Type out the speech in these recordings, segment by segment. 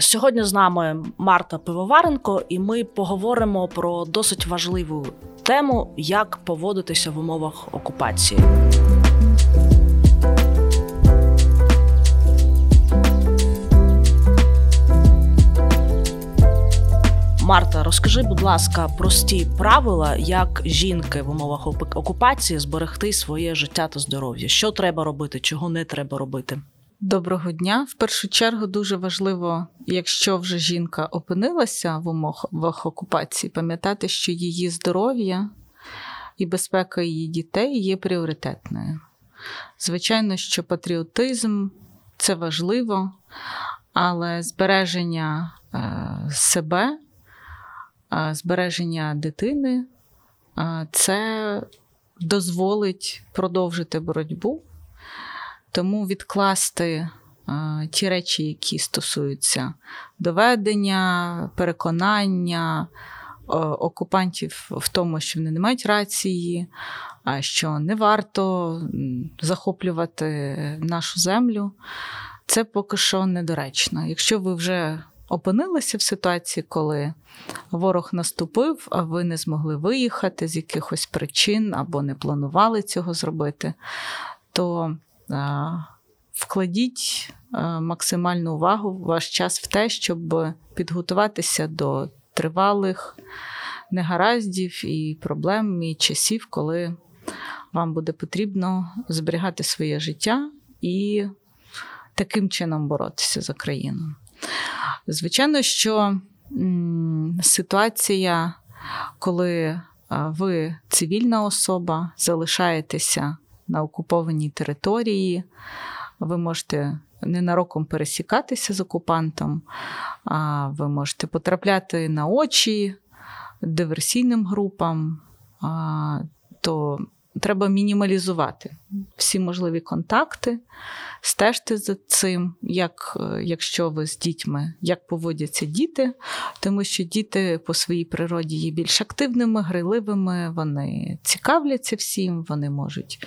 Сьогодні з нами Марта Пивоваренко, і ми поговоримо про досить важливу тему, як поводитися в умовах окупації. Марта, розкажи, будь ласка, прості правила, як жінки в умовах окупації зберегти своє життя та здоров'я. Що треба робити, чого не треба робити? Доброго дня. В першу чергу дуже важливо, якщо вже жінка опинилася в умовах окупації, пам'ятати, що її здоров'я і безпека її дітей є пріоритетною. Звичайно, що патріотизм це важливо, але збереження е, себе, е, збереження дитини е, це дозволить продовжити боротьбу. Тому відкласти а, ті речі, які стосуються доведення, переконання окупантів в тому, що вони не мають рації, а що не варто захоплювати нашу землю, це поки що недоречно. Якщо ви вже опинилися в ситуації, коли ворог наступив, а ви не змогли виїхати з якихось причин або не планували цього зробити, то Вкладіть максимальну увагу ваш час в те, щоб підготуватися до тривалих негараздів і проблем, і часів, коли вам буде потрібно зберігати своє життя і таким чином боротися за країну. Звичайно, що ситуація, коли ви цивільна особа, залишаєтеся на окупованій території. Ви можете ненароком пересікатися з окупантом, а ви можете потрапляти на очі диверсійним групам, то треба мінімалізувати всі можливі контакти, стежте за цим, як, якщо ви з дітьми, як поводяться діти, тому що діти по своїй природі є більш активними, гриливими, вони цікавляться всім, вони можуть.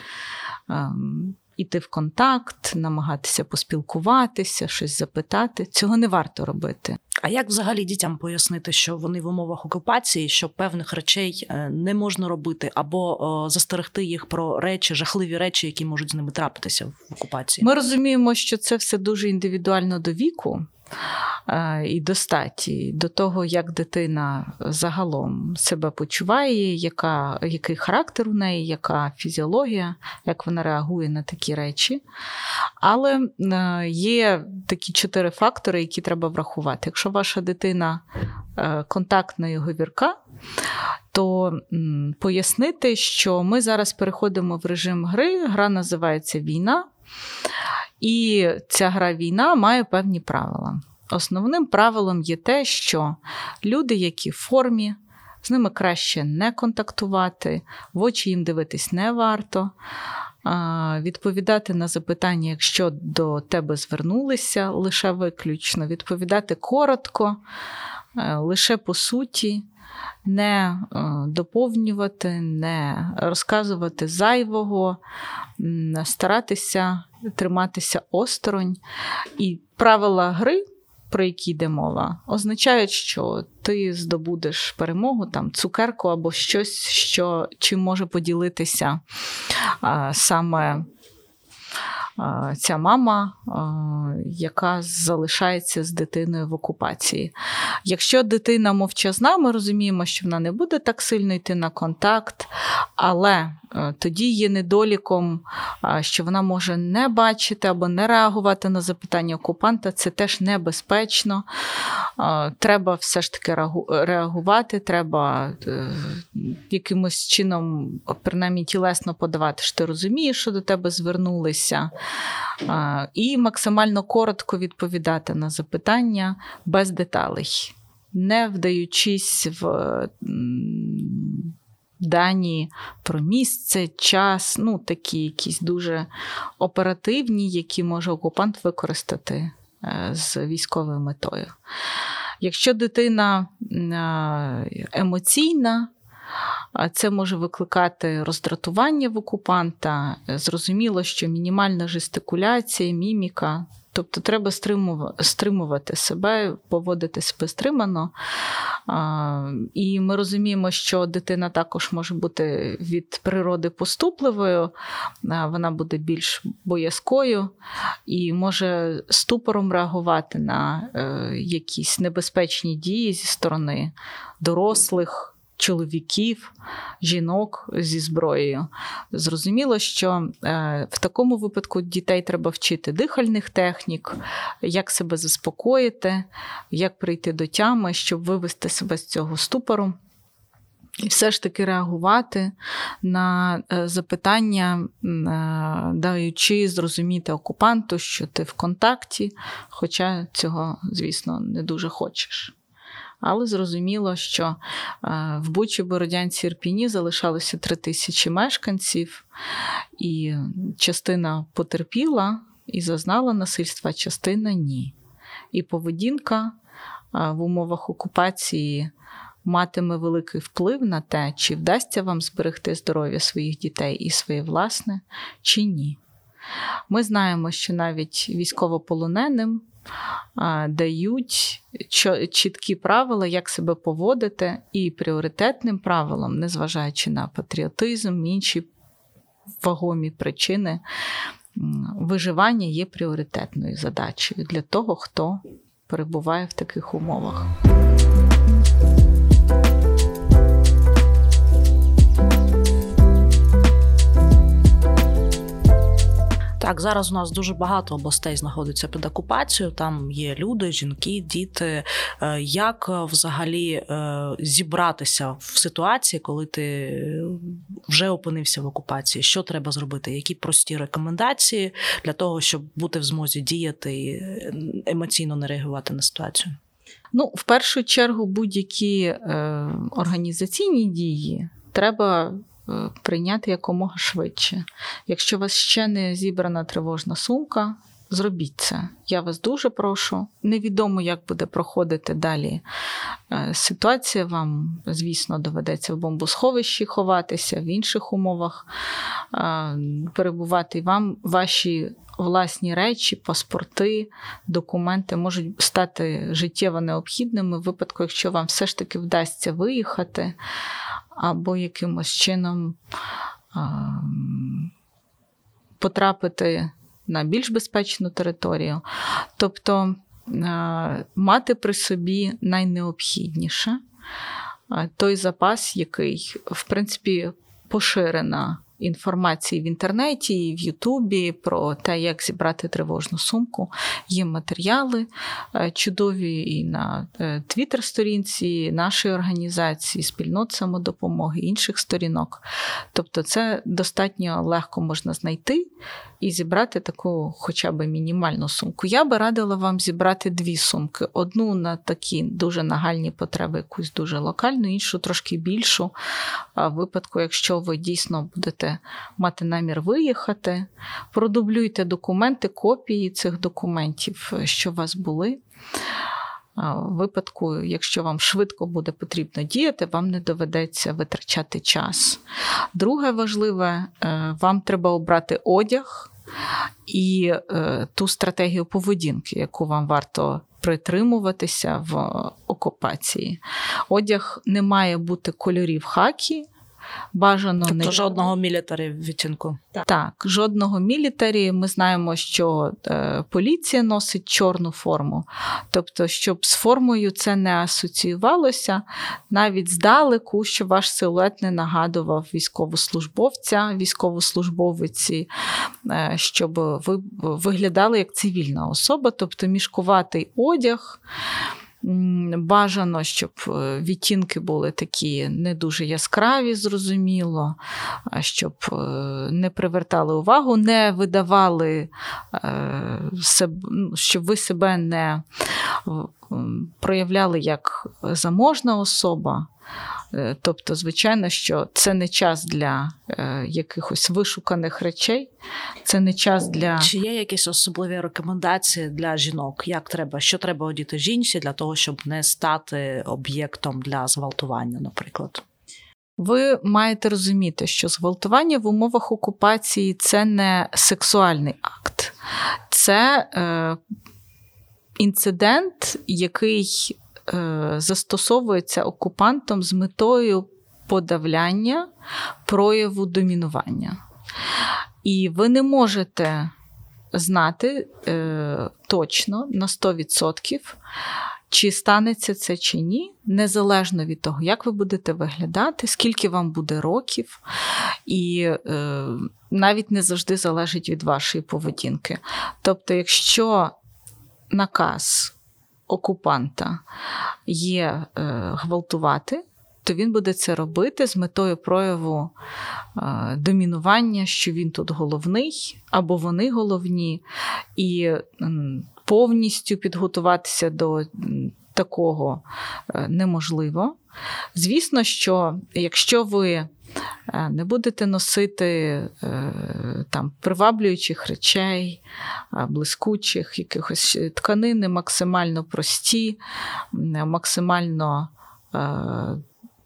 Ем, іти в контакт, намагатися поспілкуватися, щось запитати. Цього не варто робити. А як взагалі дітям пояснити, що вони в умовах окупації, що певних речей е, не можна робити, або застерегти їх про речі, жахливі речі, які можуть з ними трапитися в окупації? Ми розуміємо, що це все дуже індивідуально до віку. І достаті до того, як дитина загалом себе почуває, яка, який характер у неї, яка фізіологія, як вона реагує на такі речі. Але е, є такі чотири фактори, які треба врахувати. Якщо ваша дитина е, контактна говірка, то пояснити, що ми зараз переходимо в режим гри, гра називається війна. І ця гра війна має певні правила. Основним правилом є те, що люди, які в формі, з ними краще не контактувати, в очі їм дивитись не варто. Відповідати на запитання, якщо до тебе звернулися, лише виключно, відповідати коротко, е, лише по суті, не е, доповнювати, не розказувати зайвого, старатися триматися осторонь. І правила гри про які йде мова, означають, що ти здобудеш перемогу, там цукерку або щось, що чим може поділитися а, саме ця мама, яка залишається з дитиною в окупації. Якщо дитина мовчазна, ми розуміємо, що вона не буде так сильно йти на контакт, але тоді є недоліком, що вона може не бачити або не реагувати на запитання окупанта. Це теж небезпечно. Треба все ж таки реагувати, треба е, якимось чином, принаймні тілесно подавати, що ти розумієш, що до тебе звернулися і максимально коротко відповідати на запитання без деталей, не вдаючись в дані про місце, час, ну такі якісь дуже оперативні, які може окупант використати е, з військовою метою. Якщо дитина емоційна, це може викликати роздратування в окупанта. Зрозуміло, що мінімальна жестикуляція, міміка Тобто треба стримувати себе, поводити себе стримано. І ми розуміємо, що дитина також може бути від природи поступливою, вона буде більш боязкою і може ступором реагувати на е, якісь небезпечні дії зі сторони дорослих чоловіків, жінок зі зброєю. Зрозуміло, що е, в такому випадку дітей треба вчити дихальних технік, як себе заспокоїти, як прийти до тями, щоб вивести себе з цього ступору. І все ж таки реагувати на е, запитання, е, даючи зрозуміти окупанту, що ти в контакті, хоча цього, звісно, не дуже хочеш. Але зрозуміло, що е, в Бучі, Бородянці Ірпіні залишалося три тисячі мешканців, і частина потерпіла і зазнала насильства, частина ні. І поведінка е, в умовах окупації. Матиме великий вплив на те, чи вдасться вам зберегти здоров'я своїх дітей і своє власне, чи ні. Ми знаємо, що навіть військовополоненим дають чіткі правила, як себе поводити, і пріоритетним правилом, незважаючи на патріотизм, інші вагомі причини, виживання є пріоритетною задачею для того, хто перебуває в таких умовах. Так, зараз у нас дуже багато областей знаходиться під окупацією. Там є люди, жінки, діти. Е, як е, взагалі е, зібратися в ситуації, коли ти вже опинився в окупації? Що треба зробити? Які прості рекомендації для того, щоб бути в змозі діяти і емоційно не реагувати на ситуацію? Ну, в першу чергу, будь-які е, організаційні дії треба прийняти якомога швидше. Якщо у вас ще не зібрана тривожна сумка, зробіть це. Я вас дуже прошу. Невідомо, як буде проходити далі е, ситуація. Вам, звісно, доведеться в бомбосховищі ховатися, в інших умовах е, перебувати. Вам ваші. Власні речі, паспорти, документи можуть стати життєво необхідними в випадку, якщо вам все ж таки вдасться виїхати або якимось чином а, потрапити на більш безпечну територію. Тобто а, мати при собі найнеобхідніше той запас, який, в принципі, поширена інформації в інтернеті, в Ютубі про те, як зібрати тривожну сумку. Є матеріали е, чудові і на е, твіттер-сторінці нашої організації, спільнот самодопомоги, інших сторінок. Тобто, це достатньо легко можна знайти і зібрати таку хоча б мінімальну сумку. Я би радила вам зібрати дві сумки: одну на такі дуже нагальні потреби, якусь дуже локальну, іншу трошки більшу. В випадку, якщо ви дійсно будете мати намір виїхати, продублюйте документи, копії цих документів, що у вас були. В випадку, якщо вам швидко буде потрібно діяти, вам не доведеться витрачати час. Друге важливе, е, вам треба обрати одяг і е, ту стратегію поведінки, яку вам варто притримуватися в окупації. Одяг не має бути кольорів хакі бажано тобто не жодного мілітарі відтінку. Так. так, жодного мілітарі. Ми знаємо, що е, поліція носить чорну форму. Тобто, щоб з формою це не асоціювалося, навіть здалеку, що ваш силует не нагадував військовослужбовця, військовослужбовиці, е, щоб ви виглядали як цивільна особа, тобто мішкуватий одяг. Бажано, щоб е, відтінки були такі не дуже яскраві, зрозуміло, щоб е, не привертали увагу, не видавали, е, ну, щоб ви себе не проявляли як заможна особа. Е, тобто, звичайно, що це не час для е, якихось вишуканих речей, це не час для. Чи є якісь особливі рекомендації для жінок? Як треба, що треба одіти жінці для того, щоб не стати об'єктом для зґвалтування, наприклад? Ви маєте розуміти, що зґвалтування в умовах окупації це не сексуальний акт, це е, інцидент, який застосовується окупантом з метою подавляння прояву домінування. І ви не можете знати е, точно на 100%, чи станеться це чи ні, незалежно від того, як ви будете виглядати, скільки вам буде років, і е, навіть не завжди залежить від вашої поведінки. Тобто, якщо наказ окупанта є е, гвалтувати, то він буде це робити з метою прояву е, домінування, що він тут головний, або вони головні, і повністю підготуватися до такого е, неможливо. Звісно, що якщо ви не будете носити там приваблюючих речей, блискучих, якихось тканини максимально прості, максимально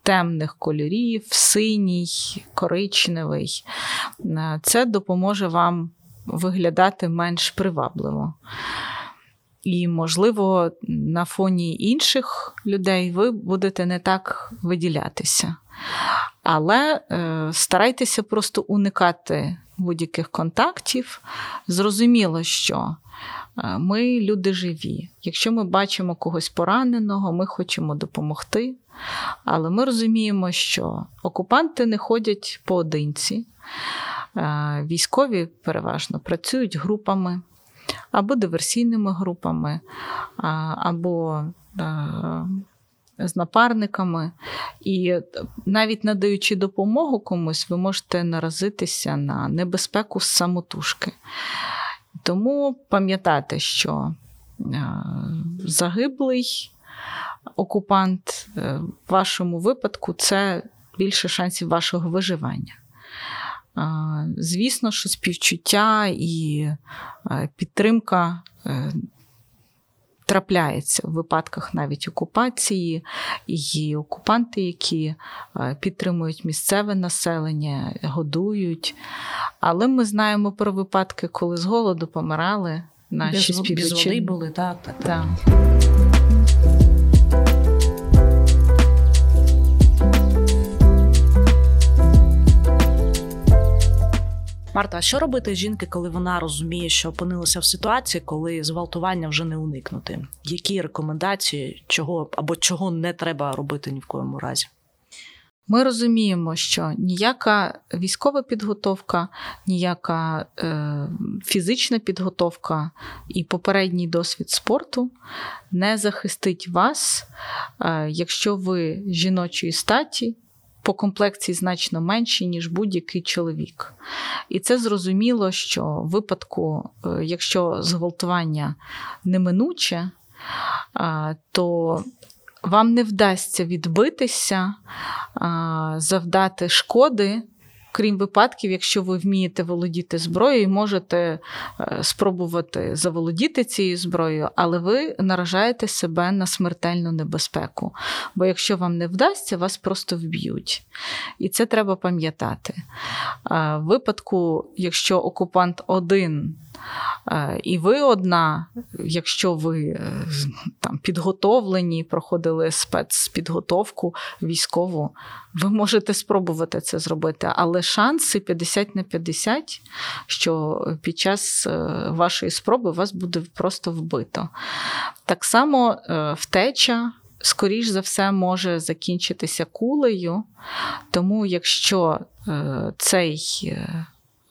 темних кольорів, синій, коричневий. Е, це допоможе вам виглядати менш привабливо. І, можливо, на фоні інших людей ви будете не так виділятися. Але е, старайтеся просто уникати будь-яких контактів. Зрозуміло, що е, ми люди живі. Якщо ми бачимо когось пораненого, ми хочемо допомогти. Але ми розуміємо, що окупанти не ходять поодинці, е, військові переважно працюють групами або диверсійними групами, або е, з напарниками. І навіть надаючи допомогу комусь, ви можете наразитися на небезпеку самотужки. Тому пам'ятайте, що е, загиблий окупант е, в вашому випадку це більше шансів вашого виживання. Звісно, що співчуття і е, підтримка трапляється в випадках навіть окупації, і окупанти, які підтримують місцеве населення, годують. Але ми знаємо про випадки, коли з голоду помирали наші співвітчизни. були, так, так. так. Марта, а що робити жінки, коли вона розуміє, що опинилася в ситуації, коли зґвалтування вже не уникнути? Які рекомендації, чого або чого не треба робити ні в коєму разі? Ми розуміємо, що ніяка військова підготовка, ніяка е, фізична підготовка і попередній досвід спорту не захистить вас, е, якщо ви жіночої статі по комплекції значно менші, ніж будь-який чоловік. І це зрозуміло, що в випадку, е, якщо зґвалтування неминуче, то вам не вдасться відбитися, завдати шкоди крім випадків, якщо ви вмієте володіти зброєю, можете е, спробувати заволодіти цією зброєю, але ви наражаєте себе на смертельну небезпеку. Бо якщо вам не вдасться, вас просто вб'ють. І це треба пам'ятати. В випадку, якщо окупант один. Е, і ви одна, якщо ви е, там підготовлені, проходили спецпідготовку військову, ви можете спробувати це зробити, але шанси 50 на 50, що під час е, вашої спроби вас буде просто вбито. Так само втеча. Скоріш за все, може закінчитися кулею, тому якщо цей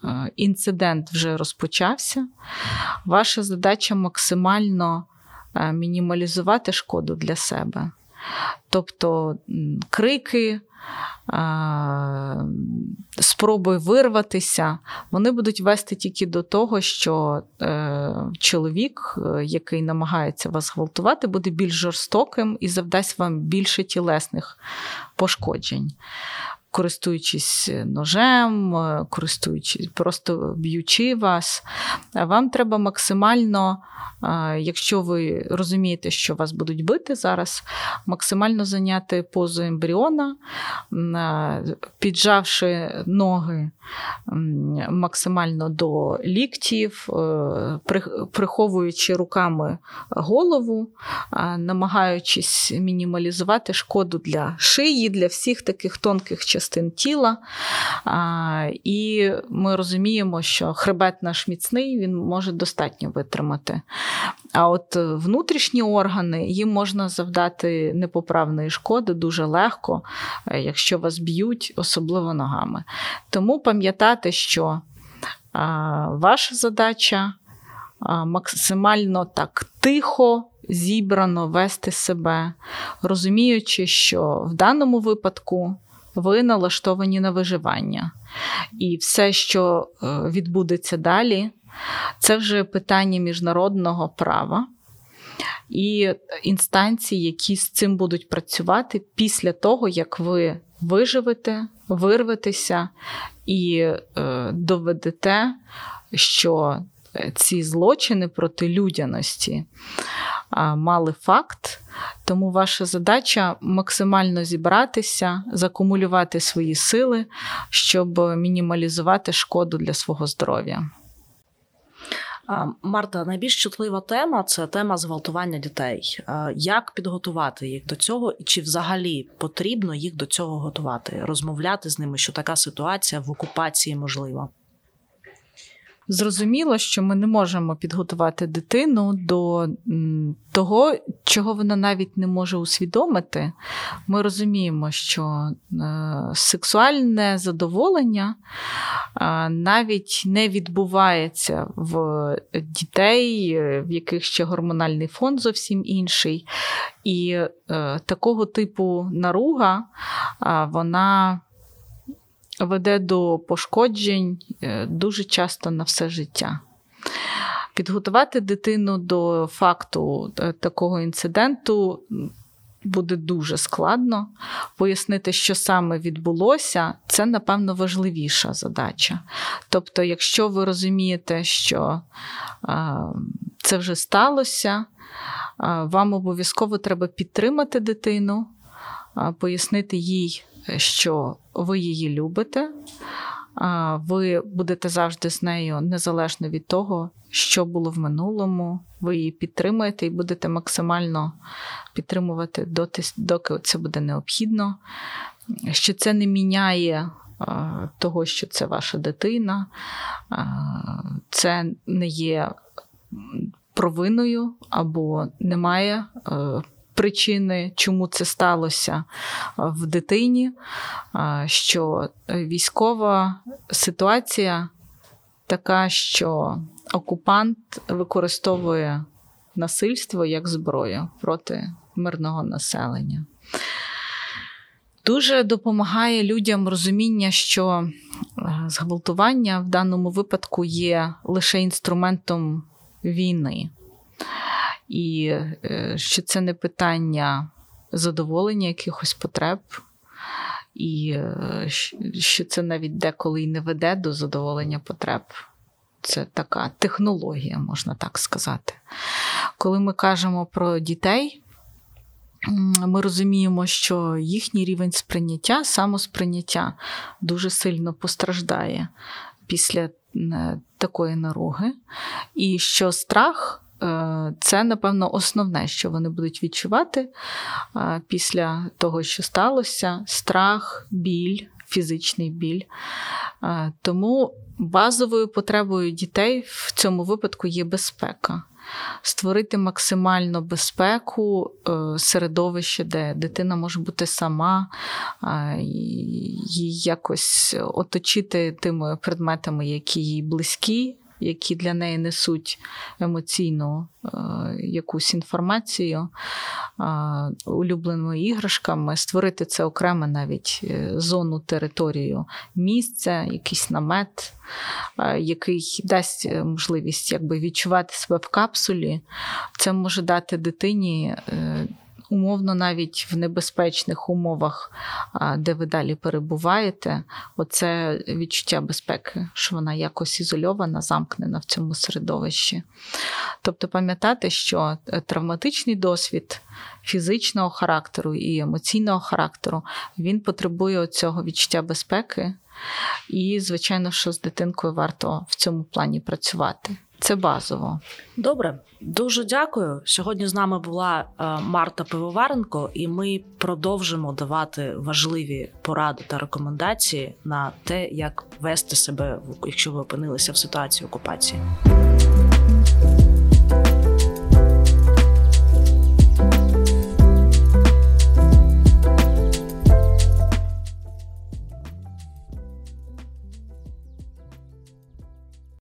Е, інцидент вже розпочався. Ваша задача максимально е, мінімалізувати шкоду для себе. Тобто крики, е, спроби вирватися, вони будуть вести тільки до того, що чоловік, який намагається вас гвалтувати, буде більш жорстоким і завдасть вам більше тілесних пошкоджень. Користуючись ножем, користуючись, просто б'ючи вас, вам треба максимально Якщо ви розумієте, що вас будуть бити зараз, максимально зайняти позу ембріона, піджавши ноги максимально до ліктів, е, приховуючи руками голову, намагаючись мінімалізувати шкоду для шиї, для всіх таких тонких частин тіла. І ми розуміємо, що хребет наш міцний, він може достатньо витримати. А от внутрішні органи їм можна завдати непоправної шкоди дуже легко, е, якщо вас б'ють, особливо ногами. Тому пам'ятати, що а, ваша задача а, максимально так тихо, зібрано вести себе, розуміючи, що в даному випадку. Ви налаштовані на виживання. І все, що е, відбудеться далі, це вже питання міжнародного права і інстанцій, які з цим будуть працювати після того, як ви виживете, вирветеся і е, доведете, що ці злочини проти людяності мали факт. Тому ваша задача максимально зібратися, закумулювати свої сили, щоб мінімалізувати шкоду для свого здоров'я. Марта, найбільш чутлива тема це тема зґвалтування дітей. Як підготувати їх до цього, і чи взагалі потрібно їх до цього готувати, розмовляти з ними, що така ситуація в окупації можлива? Зрозуміло, що ми не можемо підготувати дитину до того, чого вона навіть не може усвідомити. Ми розуміємо, що е, сексуальне задоволення навіть не відбувається в дітей, е, в яких ще гормональний фон зовсім інший. І е, такого типу наруга вона веде до пошкоджень е, дуже часто на все життя. Підготувати дитину до факту е, такого інциденту буде дуже складно. Пояснити, що саме відбулося, це, напевно, важливіша задача. Тобто, якщо ви розумієте, що це вже сталося, вам обов'язково треба підтримати дитину, пояснити їй що ви її любите, ви будете завжди з нею незалежно від того, що було в минулому. Ви її підтримуєте і будете максимально підтримувати доти, доки це буде необхідно. Що це не міняє того, що це ваша дитина, це не є провиною або немає е, причини, чому це сталося в дитині, що військова ситуація така, що окупант використовує насильство як зброю проти мирного населення. Дуже допомагає людям розуміння, що зґвалтування в даному випадку є лише інструментом війни і е, що це не питання задоволення якихось потреб, і е, що це навіть деколи й не веде до задоволення потреб. Це така технологія, можна так сказати. Коли ми кажемо про дітей, ми розуміємо, що їхній рівень сприйняття, самосприйняття дуже сильно постраждає після такої наруги, і що страх це, напевно, основне, що вони будуть відчувати е, після того, що сталося: страх, біль, фізичний біль. Е, тому базовою потребою дітей в цьому випадку є безпека. Створити максимальну безпеку середовище, де дитина може бути сама, її якось оточити тими предметами, які їй близькі, які для неї несуть емоційну е, якусь інформацію е, улюбленими іграшками, створити це окремо навіть е, зону територію місця, якийсь намет, який дасть можливість якби відчувати себе в капсулі. Це може дати дитині умовно, навіть в небезпечних умовах, де ви далі перебуваєте, оце відчуття безпеки, що вона якось ізольована, замкнена в цьому середовищі. Тобто пам'ятати, що е, травматичний досвід фізичного характеру і емоційного характеру він потребує цього відчуття безпеки. І, звичайно, що з дитинкою варто в цьому плані працювати. Це базово. Добре, дуже дякую. Сьогодні з нами була е, Марта Пивоваренко, і ми продовжимо давати важливі поради та рекомендації на те, як вести себе, якщо ви опинилися в ситуації окупації.